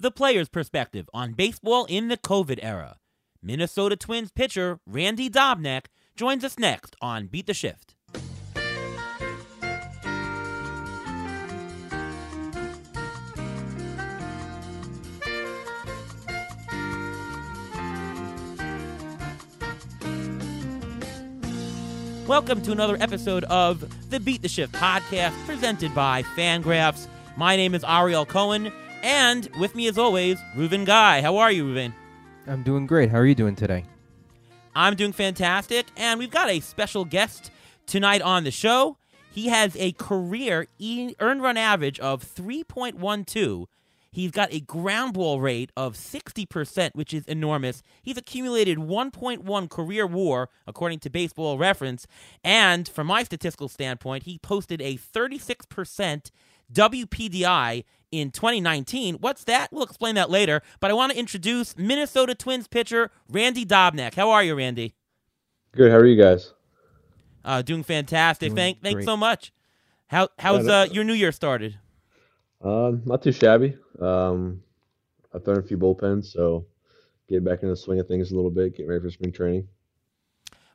the player's perspective on baseball in the COVID era. Minnesota Twins pitcher Randy Dobnak joins us next on Beat the Shift. Welcome to another episode of the Beat the Shift podcast presented by Fangraphs. My name is Ariel Cohen, and with me, as always, Reuven Guy. How are you, Reuven? I'm doing great. How are you doing today? I'm doing fantastic, and we've got a special guest tonight on the show. He has a career e- earned run average of 3.12 He's got a ground ball rate of 60%, which is enormous. He's accumulated 1.1 career WAR, according to baseball reference. And from my statistical standpoint, he posted a 36% WPDI in 2019. What's that? We'll explain that later. But I want to introduce Minnesota Twins pitcher Randy Dobnak. How are you, Randy? Good. How are you guys? Uh, doing fantastic. Doing Thank, thanks so much. How how's uh, your New Year started? Um, not too shabby. Um, I've thrown a few bullpens, so get back in the swing of things a little bit, get ready for spring training.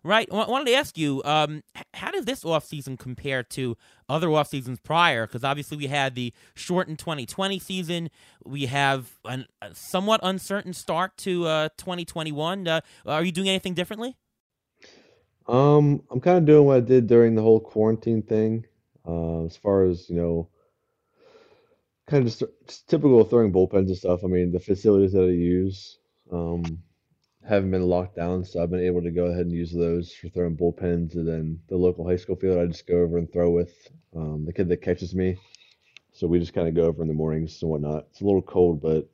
Right. I wanted to ask you, um, how does this offseason compare to other off seasons prior? Because obviously we had the shortened 2020 season. We have an, a somewhat uncertain start to uh, 2021. Uh, are you doing anything differently? Um, I'm kind of doing what I did during the whole quarantine thing. Uh, as far as you know, kind of just, just typical throwing bullpens and stuff. I mean, the facilities that I use um, haven't been locked down, so I've been able to go ahead and use those for throwing bullpens. And then the local high school field, I just go over and throw with um, the kid that catches me. So we just kind of go over in the mornings and whatnot. It's a little cold, but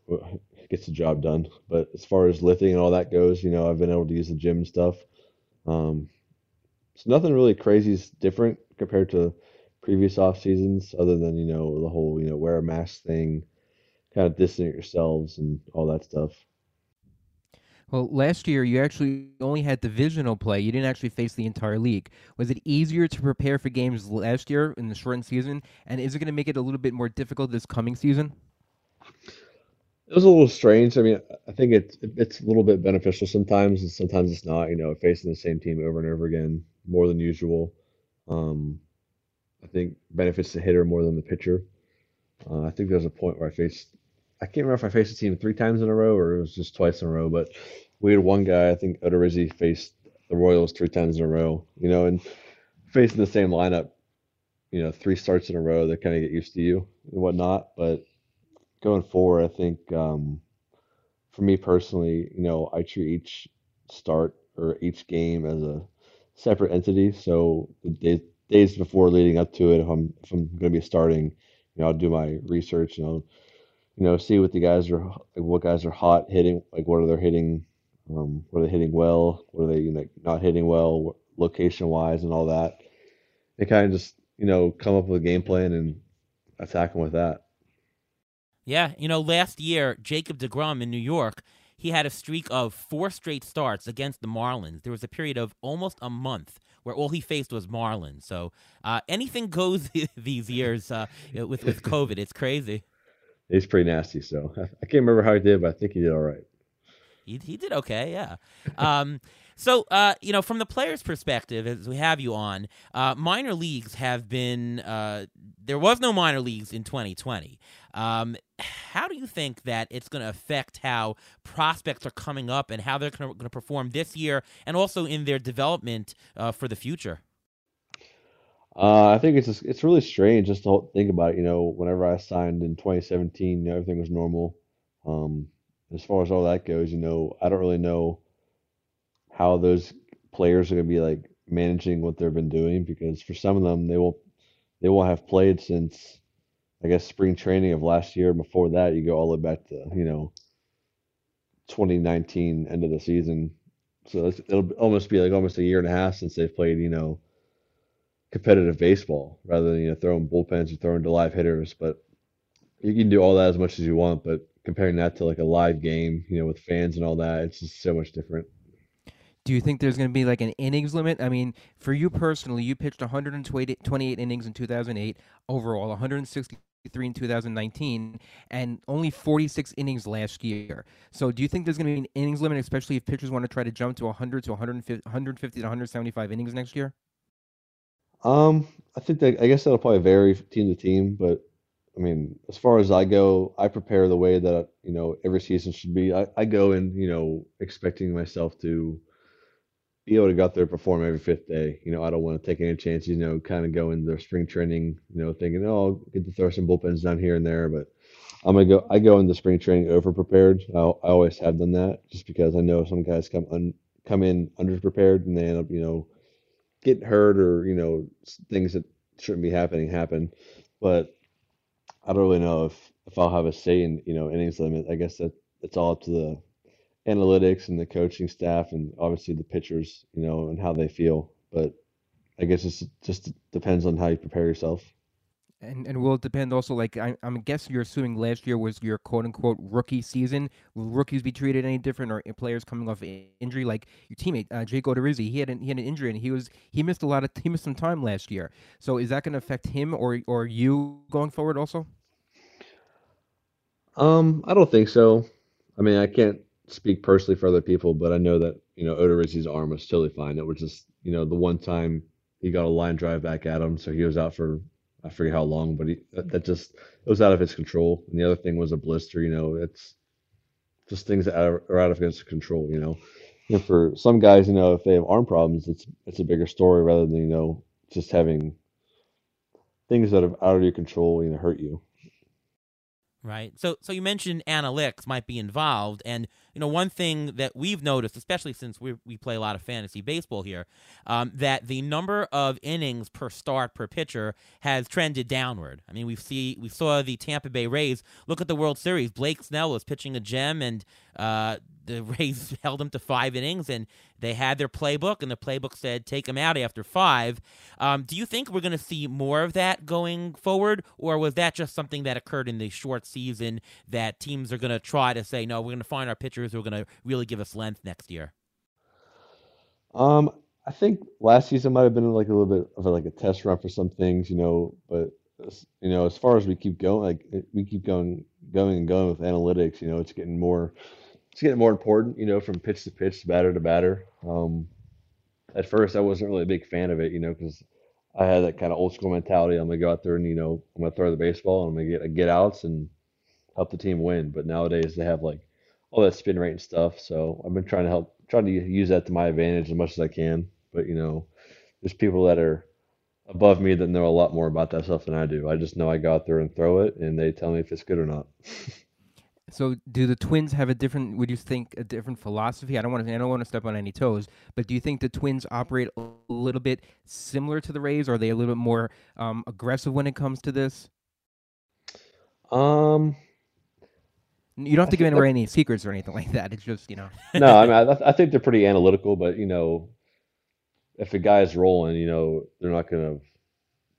it gets the job done. But as far as lifting and all that goes, you know, I've been able to use the gym and stuff. Um, it's nothing really crazy is different compared to previous off seasons, other than you know the whole you know wear a mask thing, kind of distance yourselves and all that stuff. Well, last year you actually only had divisional play. You didn't actually face the entire league. Was it easier to prepare for games last year in the shortened season? And is it going to make it a little bit more difficult this coming season? It was a little strange. I mean, I think it's it's a little bit beneficial sometimes, and sometimes it's not. You know, facing the same team over and over again more than usual. Um, I think benefits the hitter more than the pitcher. Uh, I think there's a point where I faced, I can't remember if I faced a team three times in a row or it was just twice in a row, but we had one guy, I think Odorizzi faced the Royals three times in a row, you know, and facing the same lineup, you know, three starts in a row, they kind of get used to you and whatnot. But going forward, I think um, for me personally, you know, I treat each start or each game as a separate entity. So the days before leading up to it, if I'm if I'm going to be starting, you know, I'll do my research and I'll, you know, see what the guys are, like what guys are hot hitting, like what are they hitting, um, what are they hitting well, what are they like not hitting well, location wise, and all that. And kind of just you know come up with a game plan and attack them with that. Yeah, you know, last year Jacob deGrom in New York he had a streak of four straight starts against the Marlins. There was a period of almost a month where all he faced was Marlins. So uh, anything goes these years uh, with with COVID. It's crazy. He's pretty nasty. So I can't remember how he did, but I think he did all right. He he did okay. Yeah. Um, so, uh, you know, from the player's perspective, as we have you on, uh, minor leagues have been. Uh, there was no minor leagues in 2020. Um, how do you think that it's going to affect how prospects are coming up and how they're going to perform this year, and also in their development uh, for the future? Uh, I think it's just, it's really strange just to think about. It. You know, whenever I signed in 2017, you know, everything was normal. Um, as far as all that goes, you know, I don't really know how those players are going to be like managing what they've been doing because for some of them they won't they won't have played since I guess spring training of last year. Before that, you go all the way back to you know 2019 end of the season. So it'll almost be like almost a year and a half since they've played you know competitive baseball rather than you know throwing bullpens or throwing to live hitters. But you can do all that as much as you want, but comparing that to like a live game, you know, with fans and all that, it's just so much different. Do you think there's going to be like an innings limit? I mean, for you personally, you pitched 128 innings in 2008 overall, 163 in 2019 and only 46 innings last year. So do you think there's going to be an innings limit, especially if pitchers want to try to jump to 100 to 150, 150 to 175 innings next year? Um, I think that I guess that'll probably vary team to team, but I mean, as far as I go, I prepare the way that you know every season should be. I, I go in, you know, expecting myself to be able to go out there and perform every fifth day. You know, I don't want to take any chances. You know, kind of go into spring training, you know, thinking, oh, I'll get to throw some bullpens down here and there, but I'm gonna go. I go into spring training over prepared. I, I always have done that, just because I know some guys come un, come in under prepared and they end up, you know, getting hurt or you know things that shouldn't be happening happen. But I don't really know if if I'll have a say in you know innings limit. I guess that it's all up to the analytics and the coaching staff and obviously the pitchers, you know, and how they feel. But I guess it just depends on how you prepare yourself. And and will it depend also? Like I, I'm guessing you're assuming last year was your quote unquote rookie season. Will rookies be treated any different, or players coming off injury? Like your teammate uh, Jake Odorizzi, he had an, he had an injury and he was he missed a lot of he missed some time last year. So is that going to affect him or or you going forward also? Um, I don't think so. I mean, I can't speak personally for other people, but I know that you know Odorizzi's arm was totally fine. It was just you know the one time he got a line drive back at him, so he was out for I forget how long, but he, that, that mm. just it was out of his control. And the other thing was a blister. You know, it's just things that are out of his control. You know, and for some guys, you know, if they have arm problems, it's it's a bigger story rather than you know just having things that are out of your control, you know, hurt you. Right. So so you mentioned analytics might be involved and you know one thing that we've noticed especially since we we play a lot of fantasy baseball here um, that the number of innings per start per pitcher has trended downward. I mean we see we saw the Tampa Bay Rays look at the World Series Blake Snell was pitching a gem and uh, the Rays held him to five innings, and they had their playbook, and the playbook said take him out after five. Um, do you think we're going to see more of that going forward, or was that just something that occurred in the short season that teams are going to try to say, no, we're going to find our pitchers who are going to really give us length next year? Um, I think last season might have been like a little bit of like a test run for some things, you know, but you know, as far as we keep going, like we keep going, going and going with analytics, you know, it's getting more it's getting more important, you know, from pitch to pitch, batter to batter. Um, at first, I wasn't really a big fan of it, you know, because I had that kind of old school mentality. I'm gonna go out there and you know I'm gonna throw the baseball and I'm gonna get get outs and help the team win. But nowadays they have like all that spin rate and stuff. So I've been trying to help, trying to use that to my advantage as much as I can. But you know, there's people that are above me that know a lot more about that stuff than I do. I just know I go out there and throw it, and they tell me if it's good or not. So, do the Twins have a different? Would you think a different philosophy? I don't want to. I don't want to step on any toes, but do you think the Twins operate a little bit similar to the Rays? Are they a little bit more um, aggressive when it comes to this? Um, you don't have to give away any secrets or anything like that. It's just you know. no, I mean, I, I think they're pretty analytical, but you know, if a guy's rolling, you know, they're not going to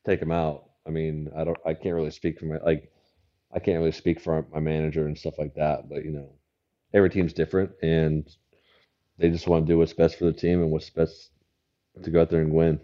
take him out. I mean, I don't. I can't really speak for my like I can't really speak for my manager and stuff like that, but you know, every team's different, and they just want to do what's best for the team and what's best to go out there and win.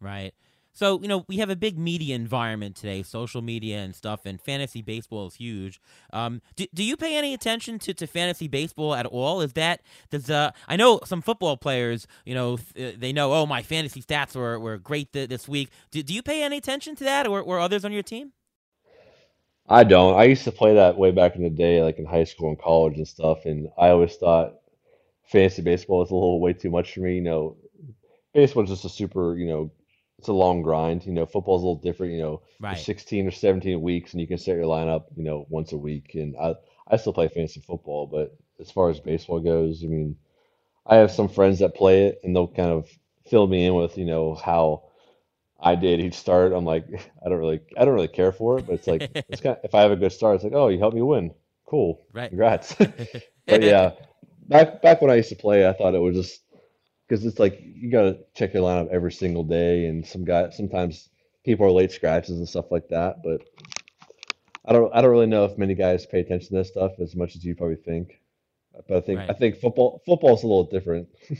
Right. So, you know, we have a big media environment today, social media and stuff, and fantasy baseball is huge. Um, do, do you pay any attention to, to fantasy baseball at all? Is that, does, uh, I know some football players, you know, th- they know, oh, my fantasy stats were, were great th- this week. Do, do you pay any attention to that or, or others on your team? I don't. I used to play that way back in the day, like in high school and college and stuff, and I always thought fantasy baseball was a little way too much for me. You know, baseball's just a super, you know, it's a long grind. You know, football's a little different. You know, Right. 16 or 17 weeks, and you can set your lineup, you know, once a week. And I, I still play fantasy football, but as far as baseball goes, I mean, I have some friends that play it, and they'll kind of fill me in with, you know, how I did each start. I'm like, I don't really, I don't really care for it, but it's like, it's kind of, if I have a good start, it's like, oh, you helped me win. Cool. Right. Congrats. but yeah, back back when I used to play, I thought it was just because it's like you got to check your lineup every single day, and some guy sometimes people are late scratches and stuff like that. But I don't I don't really know if many guys pay attention to this stuff as much as you probably think. But I think Right. I think football football's a little different.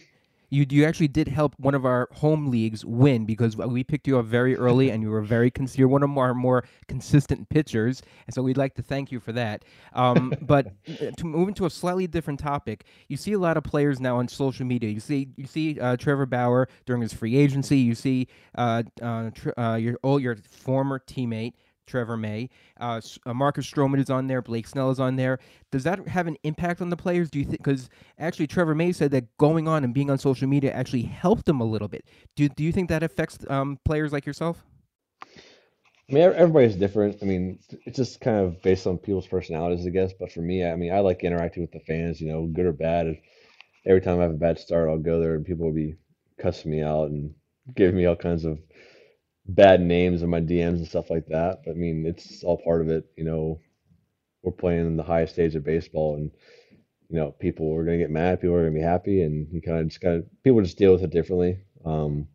You you actually did help one of our home leagues win because we picked you up very early and you were very cons- you're one of our more consistent pitchers, and so we'd like to thank you for that. Um, but uh, to move into a slightly different topic, you see a lot of players now on social media. You see you see uh, Trevor Bauer during his free agency. You see uh, uh, tr- uh, your oh your former teammate Trevor May. Uh, uh, Marcus Stroman is on there. Blake Snell is on there. Does that have an impact on the players? Do you think? Because actually, Trevor May said that going on and being on social media actually helped them a little bit. Do Do you think that affects um, players like yourself? I mean, everybody's different. I mean, it's just kind of based on people's personalities, I guess. But for me, I mean, I like interacting with the fans. You know, good or bad. Every time I have a bad start, I'll go there and people will be cussing me out and giving me all kinds of bad names in my DMs and stuff like that. But I mean, it's all part of it. You know, we're playing in the highest stage of baseball, and you know, people are gonna get mad, people are gonna be happy, and you kind of just kind of people just deal with it differently. Um,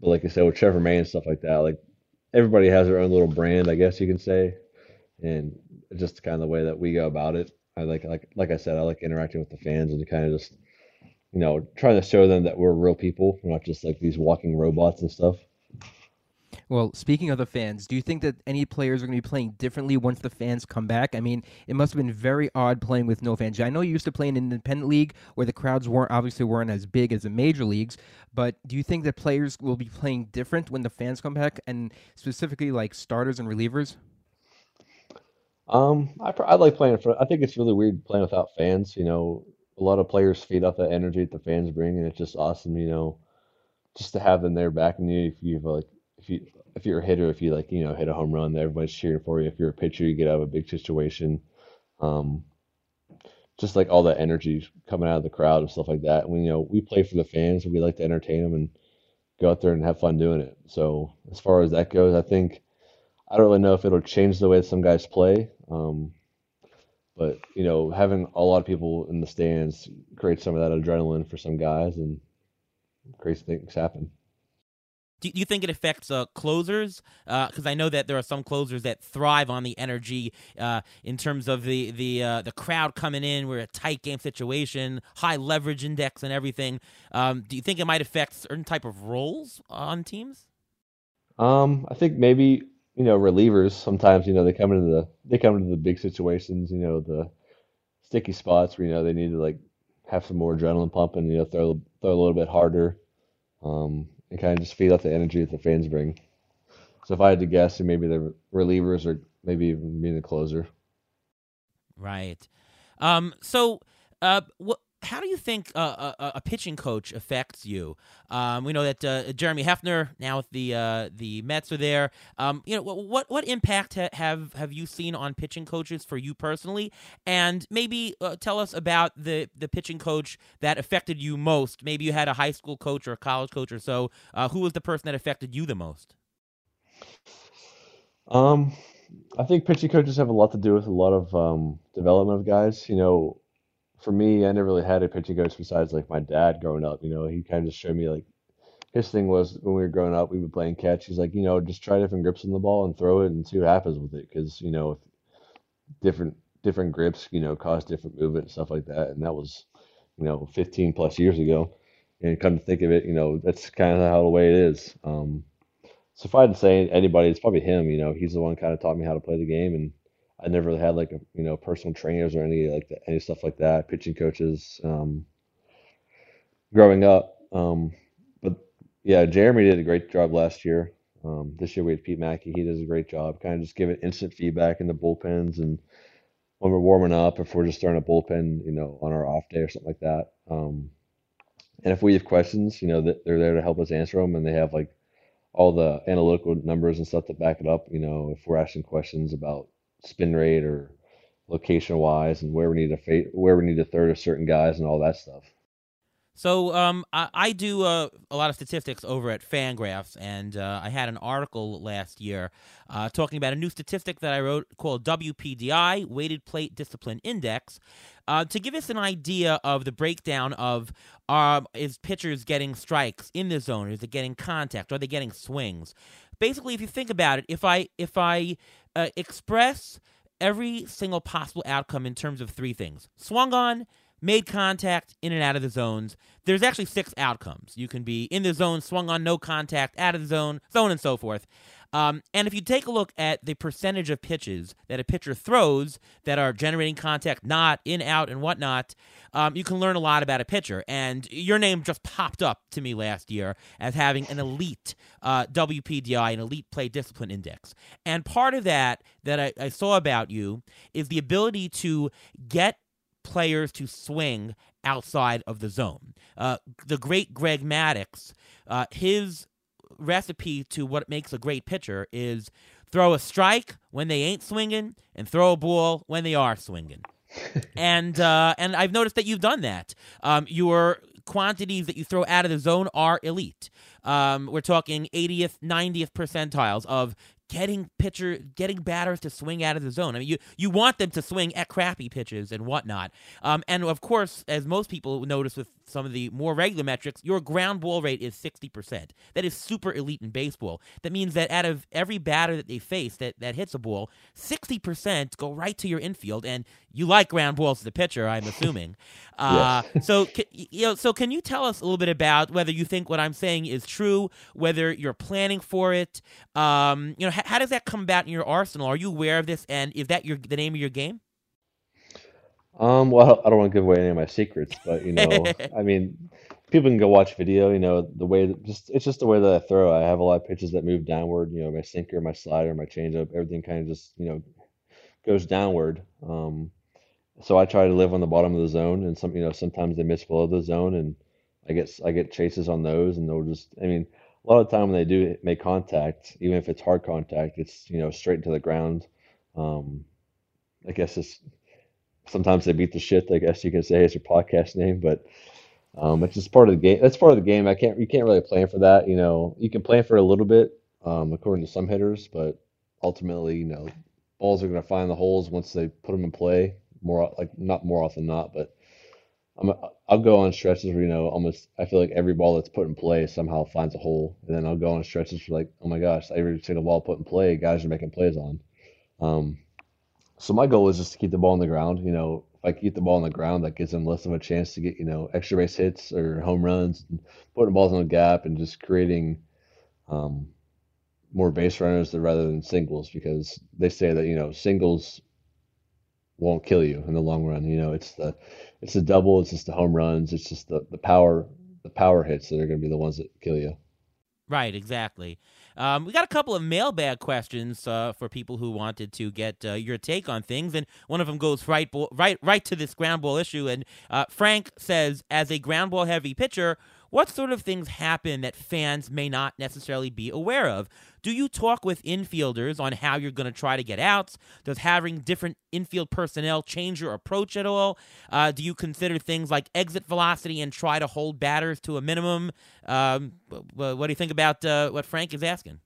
but like I said, with Trevor May and stuff like that, like everybody has their own little brand, I guess you can say, and just kind of the way that we go about it. I like like like I said, I like interacting with the fans and kind of just you know trying to show them that we're real people, we're not just like these walking robots and stuff. Well, speaking of the fans, do you think that any players are going to be playing differently once the fans come back? I mean, it must have been very odd playing with no fans. I know you used to play in an independent league where the crowds weren't obviously weren't as big as the major leagues, but do you think that players will be playing different when the fans come back, and specifically like starters and relievers? Um, I I like playing for. I think it's really weird playing without fans. You know, a lot of players feed off that energy that the fans bring, and it's just awesome. You know, just to have them there backing you if you've like if you if you're a hitter, if you like, you know, hit a home run, everybody's cheering for you. If you're a pitcher, you get out of a big situation. Um, just like all that energy coming out of the crowd and stuff like that. We, you know, we play for the fans we like to entertain them and go out there and have fun doing it. So as far as that goes, I think I don't really know if it'll change the way some guys play. Um, but you know, having a lot of people in the stands creates some of that adrenaline for some guys and crazy things happen. Do you think it affects uh, closers? Because uh, I know that there are some closers that thrive on the energy uh, in terms of the the uh, the crowd coming in. We're a tight game situation, high leverage index, and everything. Um, do you think it might affect certain type of roles on teams? Um, I think maybe you know relievers. Sometimes you know they come into the they come into the big situations. You know the sticky spots where you know they need to like have some more adrenaline pumping. You know throw throw a little bit harder. Um, and kind of just feed off the energy that the fans bring. So if I had to guess, maybe the relievers or maybe even being the closer. Right. Um, so, uh, what? How do you think uh, a, a, pitching coach affects you? Um, we know that uh, Jeremy Hefner now with the uh, the Mets are there. Um, you know what what impact ha- have have you seen on pitching coaches for you personally? And maybe uh, tell us about the the pitching coach that affected you most. Maybe you had a high school coach or a college coach or so. Uh, who was the person that affected you the most? Um, I think pitching coaches have a lot to do with a lot of um, development of guys. You know, for me, I never really had a pitching coach besides like my dad growing up. You know, he kind of just showed me like his thing was when we were growing up, we would play catch. He's like, you know, just try different grips on the ball and throw it and see what happens with it. Because you know, different different grips, you know, cause different movement and stuff like that. And that was, you know, 15 plus years ago. And come to think of it, you know, that's kind of how the way it is. Um, so if I had to say anybody, it's probably him. You know, he's the one kind of taught me how to play the game, and I never had like a you know personal trainers or any like any stuff like that, pitching coaches. Um, growing up, um, but yeah, Jeremy did a great job last year. Um, this year we had Pete Maki. He does a great job, kind of just giving instant feedback in the bullpens and when we're warming up, if we're just starting a bullpen, you know, on our off day or something like that. Um, and if we have questions, you know, they're there to help us answer them, and they have like all the analytical numbers and stuff to back it up. You know, if we're asking questions about spin rate or location wise and where we need to fa- where we need to third to certain guys and all that stuff. So um, I, I, do uh, a lot of statistics over at Fangraphs, and uh, I had an article last year uh, talking about a new statistic that I wrote called WPDI, Weighted Plate Discipline Index, uh, to give us an idea of the breakdown of um, is pitchers getting strikes in the zone, is it getting contact, or are they getting swings? Basically, if you think about it, if I if I uh, express every single possible outcome in terms of three things: swung on, made contact in and out of the zones. There's actually six outcomes. You can be in the zone, swung on no contact, out of the zone, zone, and so forth. Um, and if you take a look at the percentage of pitches that a pitcher throws that are generating contact, not in, out, and whatnot, um, you can learn a lot about a pitcher. And your name just popped up to me last year as having an elite uh, WPDI, an elite plate discipline index. And part of that that I, I saw about you is the ability to get players to swing outside of the zone. Uh, the great Greg Maddux, uh, his recipe to what makes a great pitcher is throw a strike when they ain't swinging and throw a ball when they are swinging. and uh, and I've noticed that you've done that. Um, your quantities that you throw out of the zone are elite. Um, we're talking 80th, 90th percentiles of getting pitcher, getting batters to swing out of the zone. I mean, you you want them to swing at crappy pitches and whatnot. Um, and of course, as most people notice with some of the more regular metrics, your ground ball rate is sixty percent. That is super elite in baseball. That means that out of every batter that they face that that hits a ball, sixty percent go right to your infield. And you like ground balls as a pitcher, I'm assuming. uh, so you know, so can you tell us a little bit about whether you think what I'm saying is true, whether you're planning for it? Um, you know how does that come about in your arsenal? Are you aware of this, and is that your the name of your game? Um, well, I don't want to give away any of my secrets, but you know, I mean, people can go watch video. You know, the way that just it's just the way that I throw. I have a lot of pitches that move downward. You know, my sinker, my slider, my changeup, everything kind of just you know goes downward. Um, so I try to live on the bottom of the zone, and some you know sometimes they miss below the zone, and I get I get chases on those, and they'll just I mean a lot of the time when they do make contact, even if it's hard contact, it's you know straight into the ground. Um, I guess it's sometimes they beat the shift. I guess you can say it's your podcast name, but um, it's just part of the game. That's part of the game. I can't you can't really plan for that. You know, you can plan for a little bit um, according to some hitters, but ultimately, you know, balls are going to find the holes once they put them in play. More like not more often than not, but I'm, I'll go on stretches where you know almost I feel like every ball that's put in play somehow finds a hole, and then I'll go on stretches for like oh my gosh, every single ball put in play, guys are making plays on. Um, so my goal is just to keep the ball on the ground. You know, if I keep the ball on the ground, that gives them less of a chance to get you know extra base hits or home runs, and putting balls in the gap, and just creating um, more base runners rather than singles because they say that you know singles won't kill you in the long run. You know, it's the it's the double, it's just the home runs, it's just the, the power the power hits that are going to be the ones that kill you. Right, exactly. Um, we got a couple of mailbag questions uh, for people who wanted to get uh, your take on things, and one of them goes right, right, right to this ground ball issue. And uh, Frank says, as a ground ball heavy pitcher, what sort of things happen that fans may not necessarily be aware of? Do you talk with infielders on how you're going to try to get outs? Does having different infield personnel change your approach at all? Uh, do you consider things like exit velocity and try to hold batters to a minimum? Um, what do you think about uh, what Frank is asking?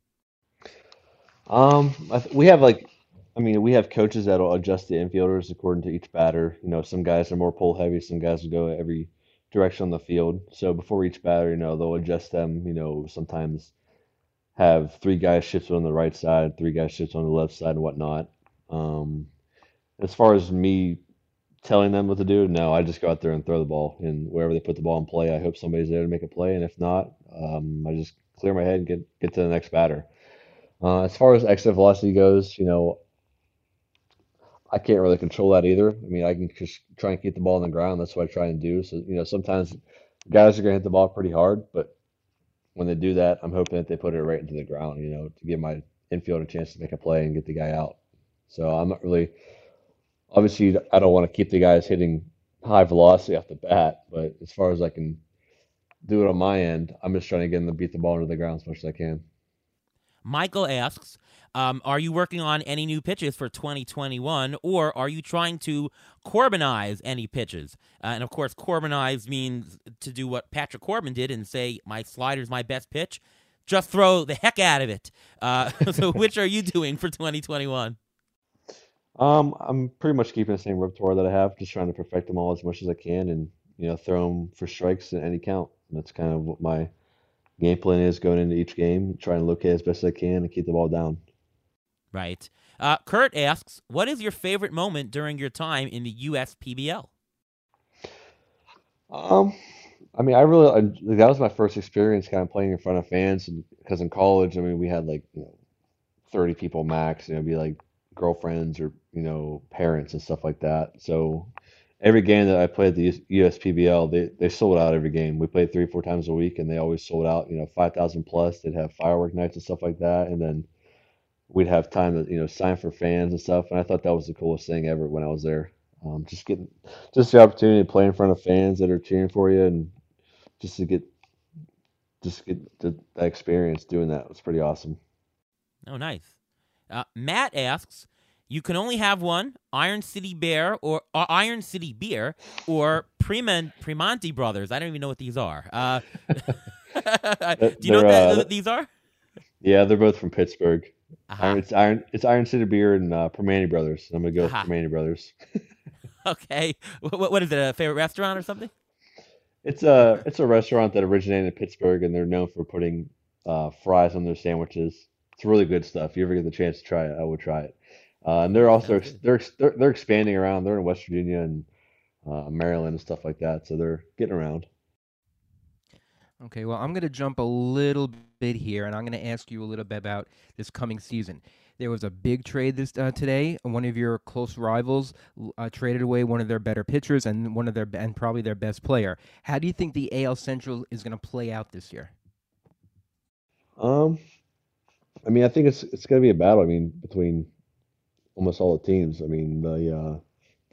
Um, we have like, I mean, we have coaches that'll adjust the infielders according to each batter. You know, some guys are more pull heavy, some guys will go every direction on the field. So before each batter, you know, they'll adjust them. You know, sometimes have three guys shifted on the right side, three guys shifted on the left side, and whatnot. Um, as far as me telling them what to do, no, I just go out there and throw the ball, and wherever they put the ball in play, I hope somebody's there to make a play, and if not, um, I just clear my head and get get to the next batter. Uh, as far as exit velocity goes, you know, I can't really control that either. I mean, I can just try and keep the ball on the ground. That's what I try and do. So, you know, sometimes guys are going to hit the ball pretty hard, but when they do that, I'm hoping that they put it right into the ground, you know, to give my infield a chance to make a play and get the guy out. So I'm not really, obviously, I don't want to keep the guys hitting high velocity off the bat, but as far as I can do it on my end, I'm just trying to get them to beat the ball into the ground as much as I can. Michael asks, um, are you working on any new pitches for 2021, or are you trying to Corbinize any pitches? Uh, and of course, Corbinize means to do what Patrick Corbin did and say, my slider's my best pitch. Just throw the heck out of it. Uh, so, which are you doing for 2021? Um, I'm pretty much keeping the same repertoire that I have, just trying to perfect them all as much as I can, and you know, throw them for strikes at any count. And that's kind of what my game plan is going into each game, trying to locate as best as I can and keep the ball down. Right. Uh, Kurt asks, "What is your favorite moment during your time in the U.S. PBL? Um, I mean, I really I, that was my first experience kind of playing in front of fans, because in college, I mean, we had like you know 30 people max, you know, it'd be like girlfriends or you know parents and stuff like that. So every game that I played the USPBL, they they sold out every game. We played three four times a week, and they always sold out. You know, 5,000 plus. They'd have firework nights and stuff like that, and then we'd have time to you know sign for fans and stuff. And I thought that was the coolest thing ever when I was there. Um, just getting just the opportunity to play in front of fans that are cheering for you, and just to get just get the, that experience doing that was pretty awesome. Oh, nice. Uh, Matt asks, "You can only have one Iron City Bear or Iron City Beer or Preman, Primanti Brothers. I don't even know what these are. Uh, do you know what that, uh, these are? Yeah, they're both from Pittsburgh. Uh-huh. Iron, it's Iron, it's Iron City Beer and uh, Brothers. I'm gonna go Aha. with Brothers. Okay. What, what is it? A favorite restaurant or something? It's a it's a restaurant that originated in Pittsburgh, and they're known for putting uh, fries on their sandwiches. It's really good stuff. If you ever get the chance to try it, I would try it. Uh, and they're also they're, they're they're expanding around. They're in West Virginia and uh, Maryland and stuff like that. So they're getting around. Okay, well, I'm going to jump a little bit here, and I'm going to ask you a little bit about this coming season. There was a big trade this uh, today. One of your close rivals uh, traded away one of their better pitchers and one of their and probably their best player. How do you think the AL Central is going to play out this year? Um, I mean, I think it's it's gonna be a battle. I mean, between almost all the teams. I mean, the uh,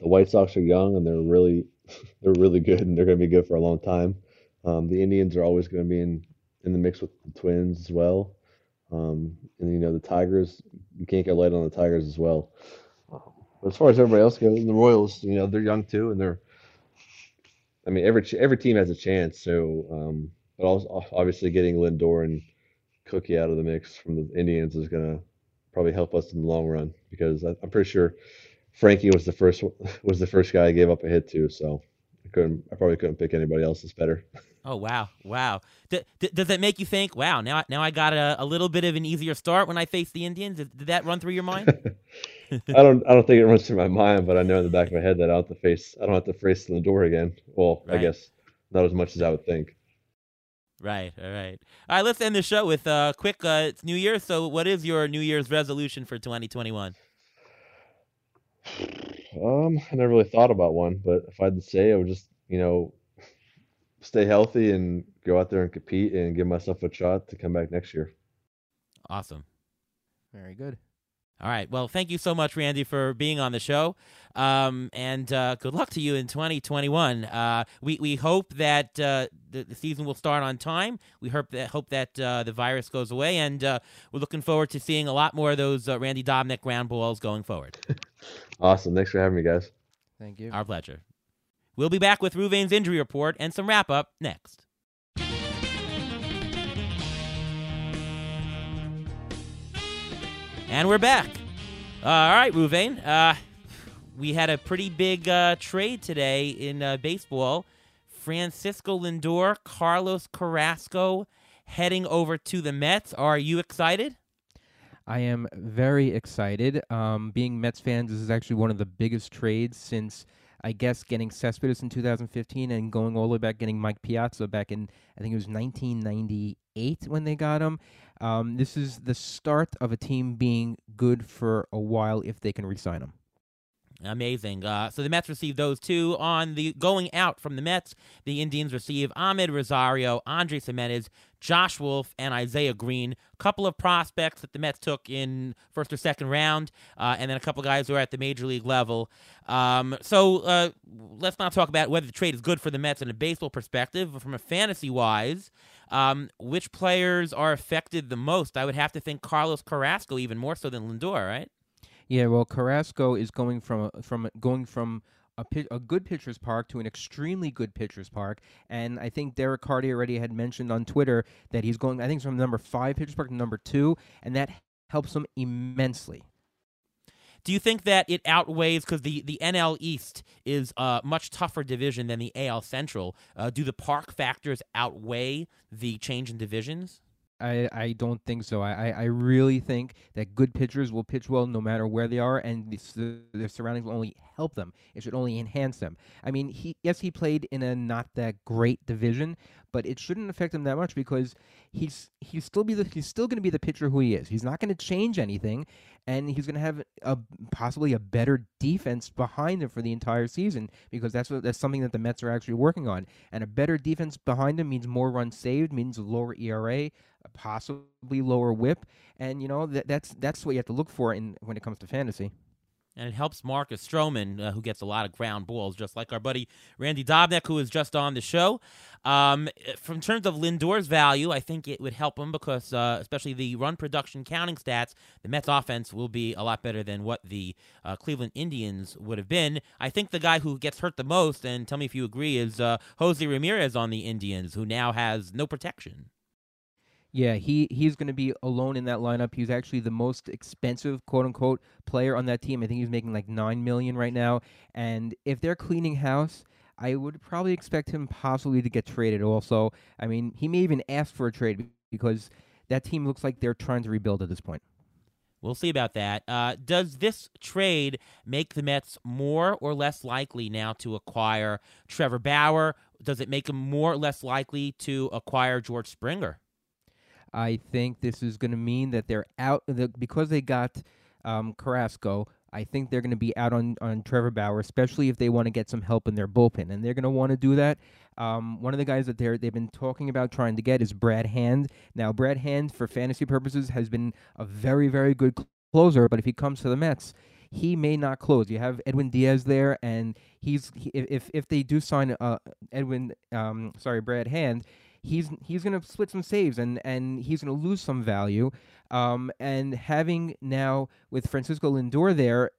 the White Sox are young and they're really they're really good and they're going to be good for a long time. Um, the Indians are always going to be in in the mix with the Twins as well. Um, and you know the Tigers, you can't get light on the Tigers as well. But as far as everybody else goes, the Royals, you know, they're young too, and they're. I mean, every every team has a chance. So, um, but also obviously getting Lindor and Cookie out of the mix from the Indians is going to probably help us in the long run because I, I'm pretty sure Frankie was the first was the first guy I gave up a hit to, so I couldn't I probably couldn't pick anybody else that's better. Oh wow, wow. D- d- does that make you think? Wow, now I- now I got a, a little bit of an easier start when I face the Indians. Did, did that run through your mind? I don't I don't think it runs through my mind, but I know in the back of my head that I don't have to face I don't have to face Lindor again. Well, I guess not as much as I would think. Right, all right. All right, let's end the show with a quick. Uh, it's New Year, so what is your New Year's resolution for 2021? Um, I never really thought about one, but if I had to say, I would just you know stay healthy and go out there and compete and give myself a shot to come back next year. Awesome. Very good. All right. Well, thank you so much, Randy, for being on the show. Um, and uh, good luck to you in 2021. Uh, we, we hope that uh, the, the season will start on time. We hope that, hope that uh, the virus goes away. And uh, we're looking forward to seeing a lot more of those uh, Randy Dobnak ground balls going forward. Awesome. Thanks for having me, guys. Thank you. Our pleasure. We'll be back with Ruvain's injury report and some wrap up next. And we're back. Uh, all right, Ruvain. Uh, we had a pretty big uh, trade today in uh, baseball. Francisco Lindor, Carlos Carrasco heading over to the Mets. Are you excited? I am very excited. Um, being Mets fans, this is actually one of the biggest trades since I guess getting Cespedes in 2015 and going all the way back getting Mike Piazza back in I think it was 1998 when they got him. Um, this is the start of a team being good for a while if they can re-sign him. Amazing. Uh, so the Mets receive those two. On the going out from the Mets, the Indians receive Amed Rosario, Andre Giménez, Josh Wolf, and Isaiah Green. A couple of prospects that the Mets took in first or second round, uh, and then a couple guys who are at the major league level. Um, so uh, let's not talk about whether the trade is good for the Mets in a baseball perspective, but from a fantasy wise. Um, which players are affected the most? I would have to think Carlos Carrasco even more so than Lindor, right? Yeah, well, Carrasco is going from from going from a, a good pitcher's park to an extremely good pitcher's park, and I think Derek Carty already had mentioned on Twitter that he's going. I think from number five pitcher's park to number two, and that helps him immensely. Do you think that it outweighs because the, the NL East is a much tougher division than the AL Central? Uh, do the park factors outweigh the change in divisions? I, I don't think so. I, I, really think that good pitchers will pitch well no matter where they are, and the, their surroundings will only help them. It should only enhance them. I mean, he yes, he played in a not that great division, but it shouldn't affect him that much because he's he's still be the, he's still going to be the pitcher who he is. He's not going to change anything, and he's going to have a possibly a better defense behind him for the entire season because that's what that's something that the Mets are actually working on. And a better defense behind him means more runs saved, means lower ERA, possibly lower WHIP, and you know that that's that's what you have to look for in when it comes to fantasy. And it helps Marcus Stroman, uh, who gets a lot of ground balls, just like our buddy Randy Dobnak, who is just on the show. Um, from terms of Lindor's value, I think it would help him because, uh, especially the run production counting stats, the Mets offense will be a lot better than what the uh, Cleveland Indians would have been. I think the guy who gets hurt the most, and tell me if you agree, is uh, Jose Ramirez on the Indians, who now has no protection. Yeah, he he's going to be alone in that lineup. He's actually the most expensive, quote unquote, player on that team. I think he's making like nine million right now. And if they're cleaning house, I would probably expect him possibly to get traded. Also, I mean, he may even ask for a trade because that team looks like they're trying to rebuild at this point. We'll see about that. Uh, does this trade make the Mets more or less likely now to acquire Trevor Bauer? Does it make them more or less likely to acquire George Springer? I think this is going to mean that they're out the, because they got um, Carrasco. I think they're going to be out on, on Trevor Bauer, especially if they want to get some help in their bullpen, and they're going to want to do that. Um, one of the guys that they're they've been talking about trying to get is Brad Hand. Now, Brad Hand, for fantasy purposes, has been a very very good closer, but if he comes to the Mets, he may not close. You have Edwin Diaz there, and he's he, if if they do sign uh, Edwin, um, sorry, Brad Hand, he's he's going to split some saves and and he's going to lose some value. Um, and having now with Francisco Lindor there,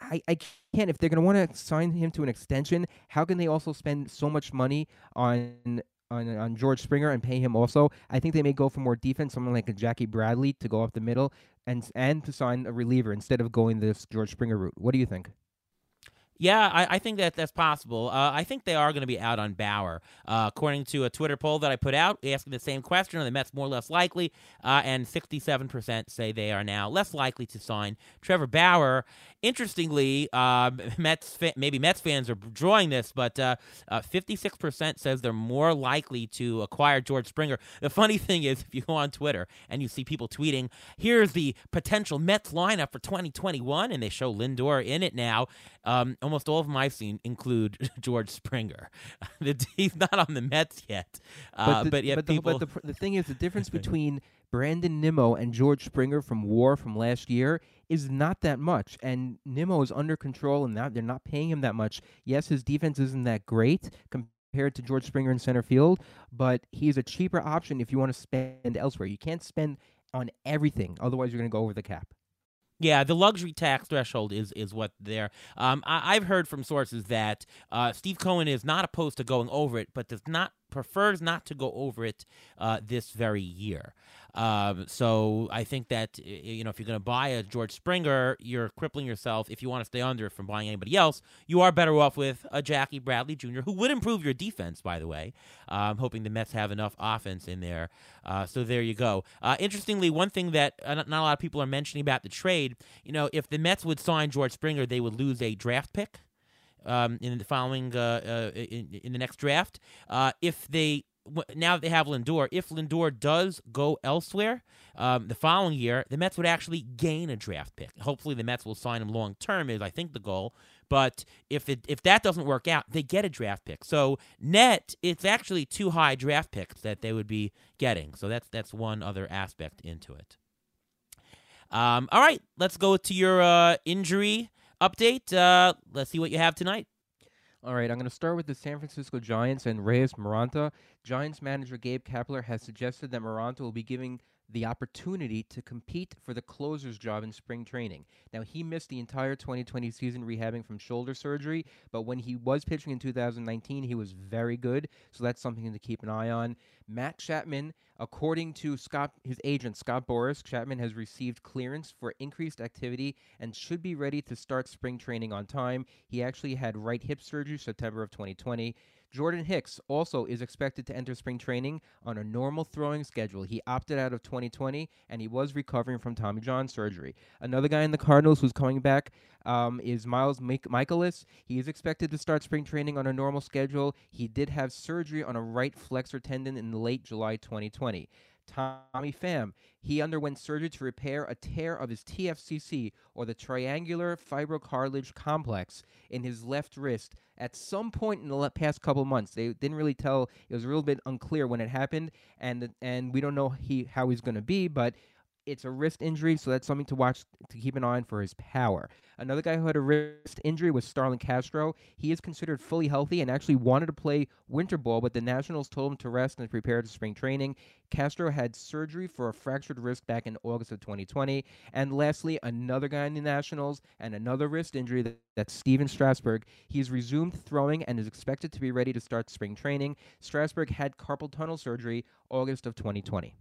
I, I can't if they're going to want to sign him to an extension. How can they also spend so much money on on, on George Springer and pay him also. I think they may go for more defense, someone like a Jackie Bradley to go up the middle and and to sign a reliever instead of going this George Springer route. What do you think? Yeah, I, I, think that that's possible. Uh, I think they are going to be out on Bauer. Uh, according to a Twitter poll that I put out asking the same question, are the Mets more or less likely? Uh, and 67% say they are now less likely to sign Trevor Bauer. Interestingly, um, Mets fa- maybe Mets fans are drawing this, but 56% uh, uh, says they're more likely to acquire George Springer. The funny thing is, if you go on Twitter and you see people tweeting, here's the potential Mets lineup for 2021, and they show Lindor in it now. Um, almost all of them I've seen include George Springer. He's not on the Mets yet, uh, but, the, but yet but people. The, but the, the thing is, the difference between Brandon Nimmo and George Springer from WAR from last year is not that much, and Nimmo is under control, and not, they're not paying him that much. Yes, his defense isn't that great compared to George Springer in center field, but he's a cheaper option if you want to spend elsewhere. You can't spend on everything, otherwise you're going to go over the cap. Yeah, the luxury tax threshold is is what there. Um, I, have heard from sources that uh, Steve Cohen is not opposed to going over it, but does not prefers not to go over it uh, this very year. Um, so I think that you know if you're going to buy a George Springer, you're crippling yourself. If you want to stay under from buying anybody else, you are better off with a Jackie Bradley Jr., who would improve your defense. By the way, I'm hoping the Mets have enough offense in there. Uh, so there you go. Uh, interestingly, one thing that uh, not a lot of people are mentioning about the trade, you know, if the Mets would sign George Springer, they would lose a draft pick um, in the following uh, uh, in, in the next draft. Uh, if they now that they have Lindor, if Lindor does go elsewhere um, the following year, the Mets would actually gain a draft pick. Hopefully, the Mets will sign him long term, is I think the goal. But if it if that doesn't work out, they get a draft pick. So net, it's actually two high draft picks that they would be getting. So that's that's one other aspect into it. Um, all right, let's go to your uh, injury update. Uh, let's see what you have tonight. All right, I'm going to start with the San Francisco Giants and Reyes Moronta. Giants manager Gabe Kapler has suggested that Moronta will be giving the opportunity to compete for the closer's job in spring training. Now, he missed the entire 2020 season rehabbing from shoulder surgery, but when he was pitching in 2019, he was very good, so that's something to keep an eye on. Matt Chapman, according to Scott, his agent Scott Boras, Chapman has received clearance for increased activity and should be ready to start spring training on time. He actually had right hip surgery September of 2020. Jordan Hicks also is expected to enter spring training on a normal throwing schedule. He opted out of 2020 and he was recovering from Tommy John surgery. Another guy in the Cardinals who's coming back um, is Miles Mikolas. He is expected to start spring training on a normal schedule. He did have surgery on a right flexor tendon in late July 2020. Tommy Pham. He underwent surgery to repair a tear of his TFCC, or the triangular fibrocartilage complex, in his left wrist at some point in the past couple months. They didn't really tell; it was a little bit unclear when it happened, and and we don't know he how he's going to be, but it's a wrist injury, so that's something to watch to keep an eye on for his power. Another guy who had a wrist injury was Starlin Castro. He is considered fully healthy and actually wanted to play winter ball, but the Nationals told him to rest and prepare for spring training. Castro had surgery for a fractured wrist back in August of 2020. And lastly, another guy in the Nationals and another wrist injury that, that's Stephen Strasburg. He's resumed throwing and is expected to be ready to start spring training. Strasburg had carpal tunnel surgery August of 2020.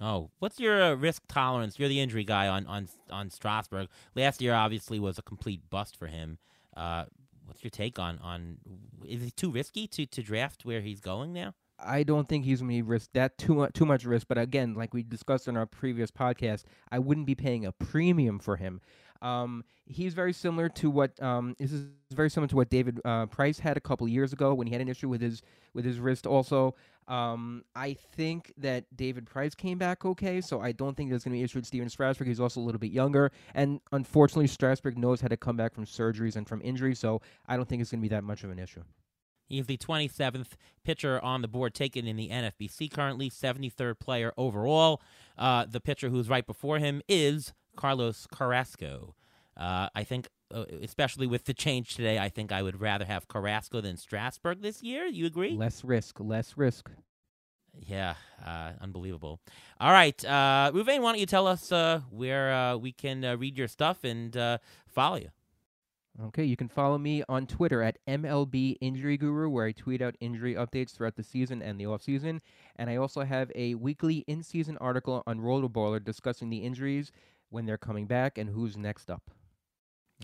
Oh, what's your uh, risk tolerance? You're the injury guy on on on Strasburg. Last year, obviously, was a complete bust for him. Uh, what's your take on on? Is it too risky to to draft where he's going now? I don't think he's going to risk that too much, too much risk. But again, like we discussed in our previous podcast, I wouldn't be paying a premium for him. Um, he's very similar to what um, this is very similar to what David uh, Price had a couple years ago when he had an issue with his with his wrist. Also, um, I think that David Price came back okay, so I don't think there's going to be an issue with Stephen Strasburg. He's also a little bit younger, and unfortunately, Strasburg knows how to come back from surgeries and from injuries, so I don't think it's going to be that much of an issue. He's the 27th pitcher on the board taken in the NFBC currently, 73rd player overall. Uh, the pitcher who's right before him is Carlos Carrasco. Uh, I think, especially with the change today, I think I would rather have Carrasco than Strasburg this year. You agree? Less risk, less risk. Yeah, uh, unbelievable. All right, uh, Ruvain, why don't you tell us uh, where uh, we can uh, read your stuff and uh, follow you? Okay, you can follow me on Twitter at MLB Injury Guru, where I tweet out injury updates throughout the season and the off season. And I also have a weekly in season article on Rotoballer discussing the injuries when they're coming back and who's next up.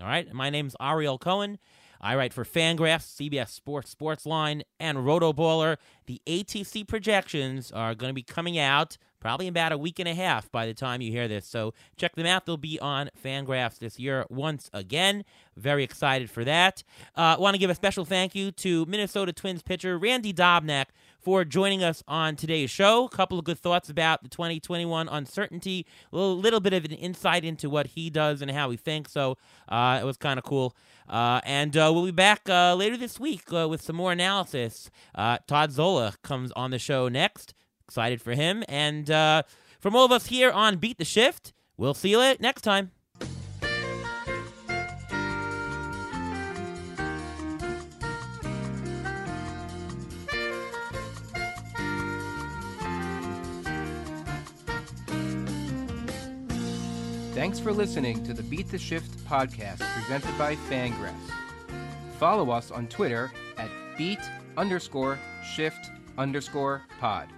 All right, my name's Ariel Cohen. I write for Fangraphs, CBS Sports Sportsline, and Rotoballer. The ATC projections are going to be coming out probably in about a week and a half by the time you hear this. So check them out. They'll be on Fangraphs this year once again. Very excited for that. Uh, Want to give a special thank you to Minnesota Twins pitcher Randy Dobnak for joining us on today's show. A couple of good thoughts about the 2021 uncertainty, a little, bit of an insight into what he does and how he thinks. So uh, it was kind of cool. Uh, and uh, we'll be back uh, later this week uh, with some more analysis. Uh, Todd Zola comes on the show next. Excited for him. And from all of us here on Beat the Shift, we'll see you next time. Thanks for listening to the Beat the Shift podcast presented by Fangraphs. Follow us on Twitter at beat underscore shift underscore pod.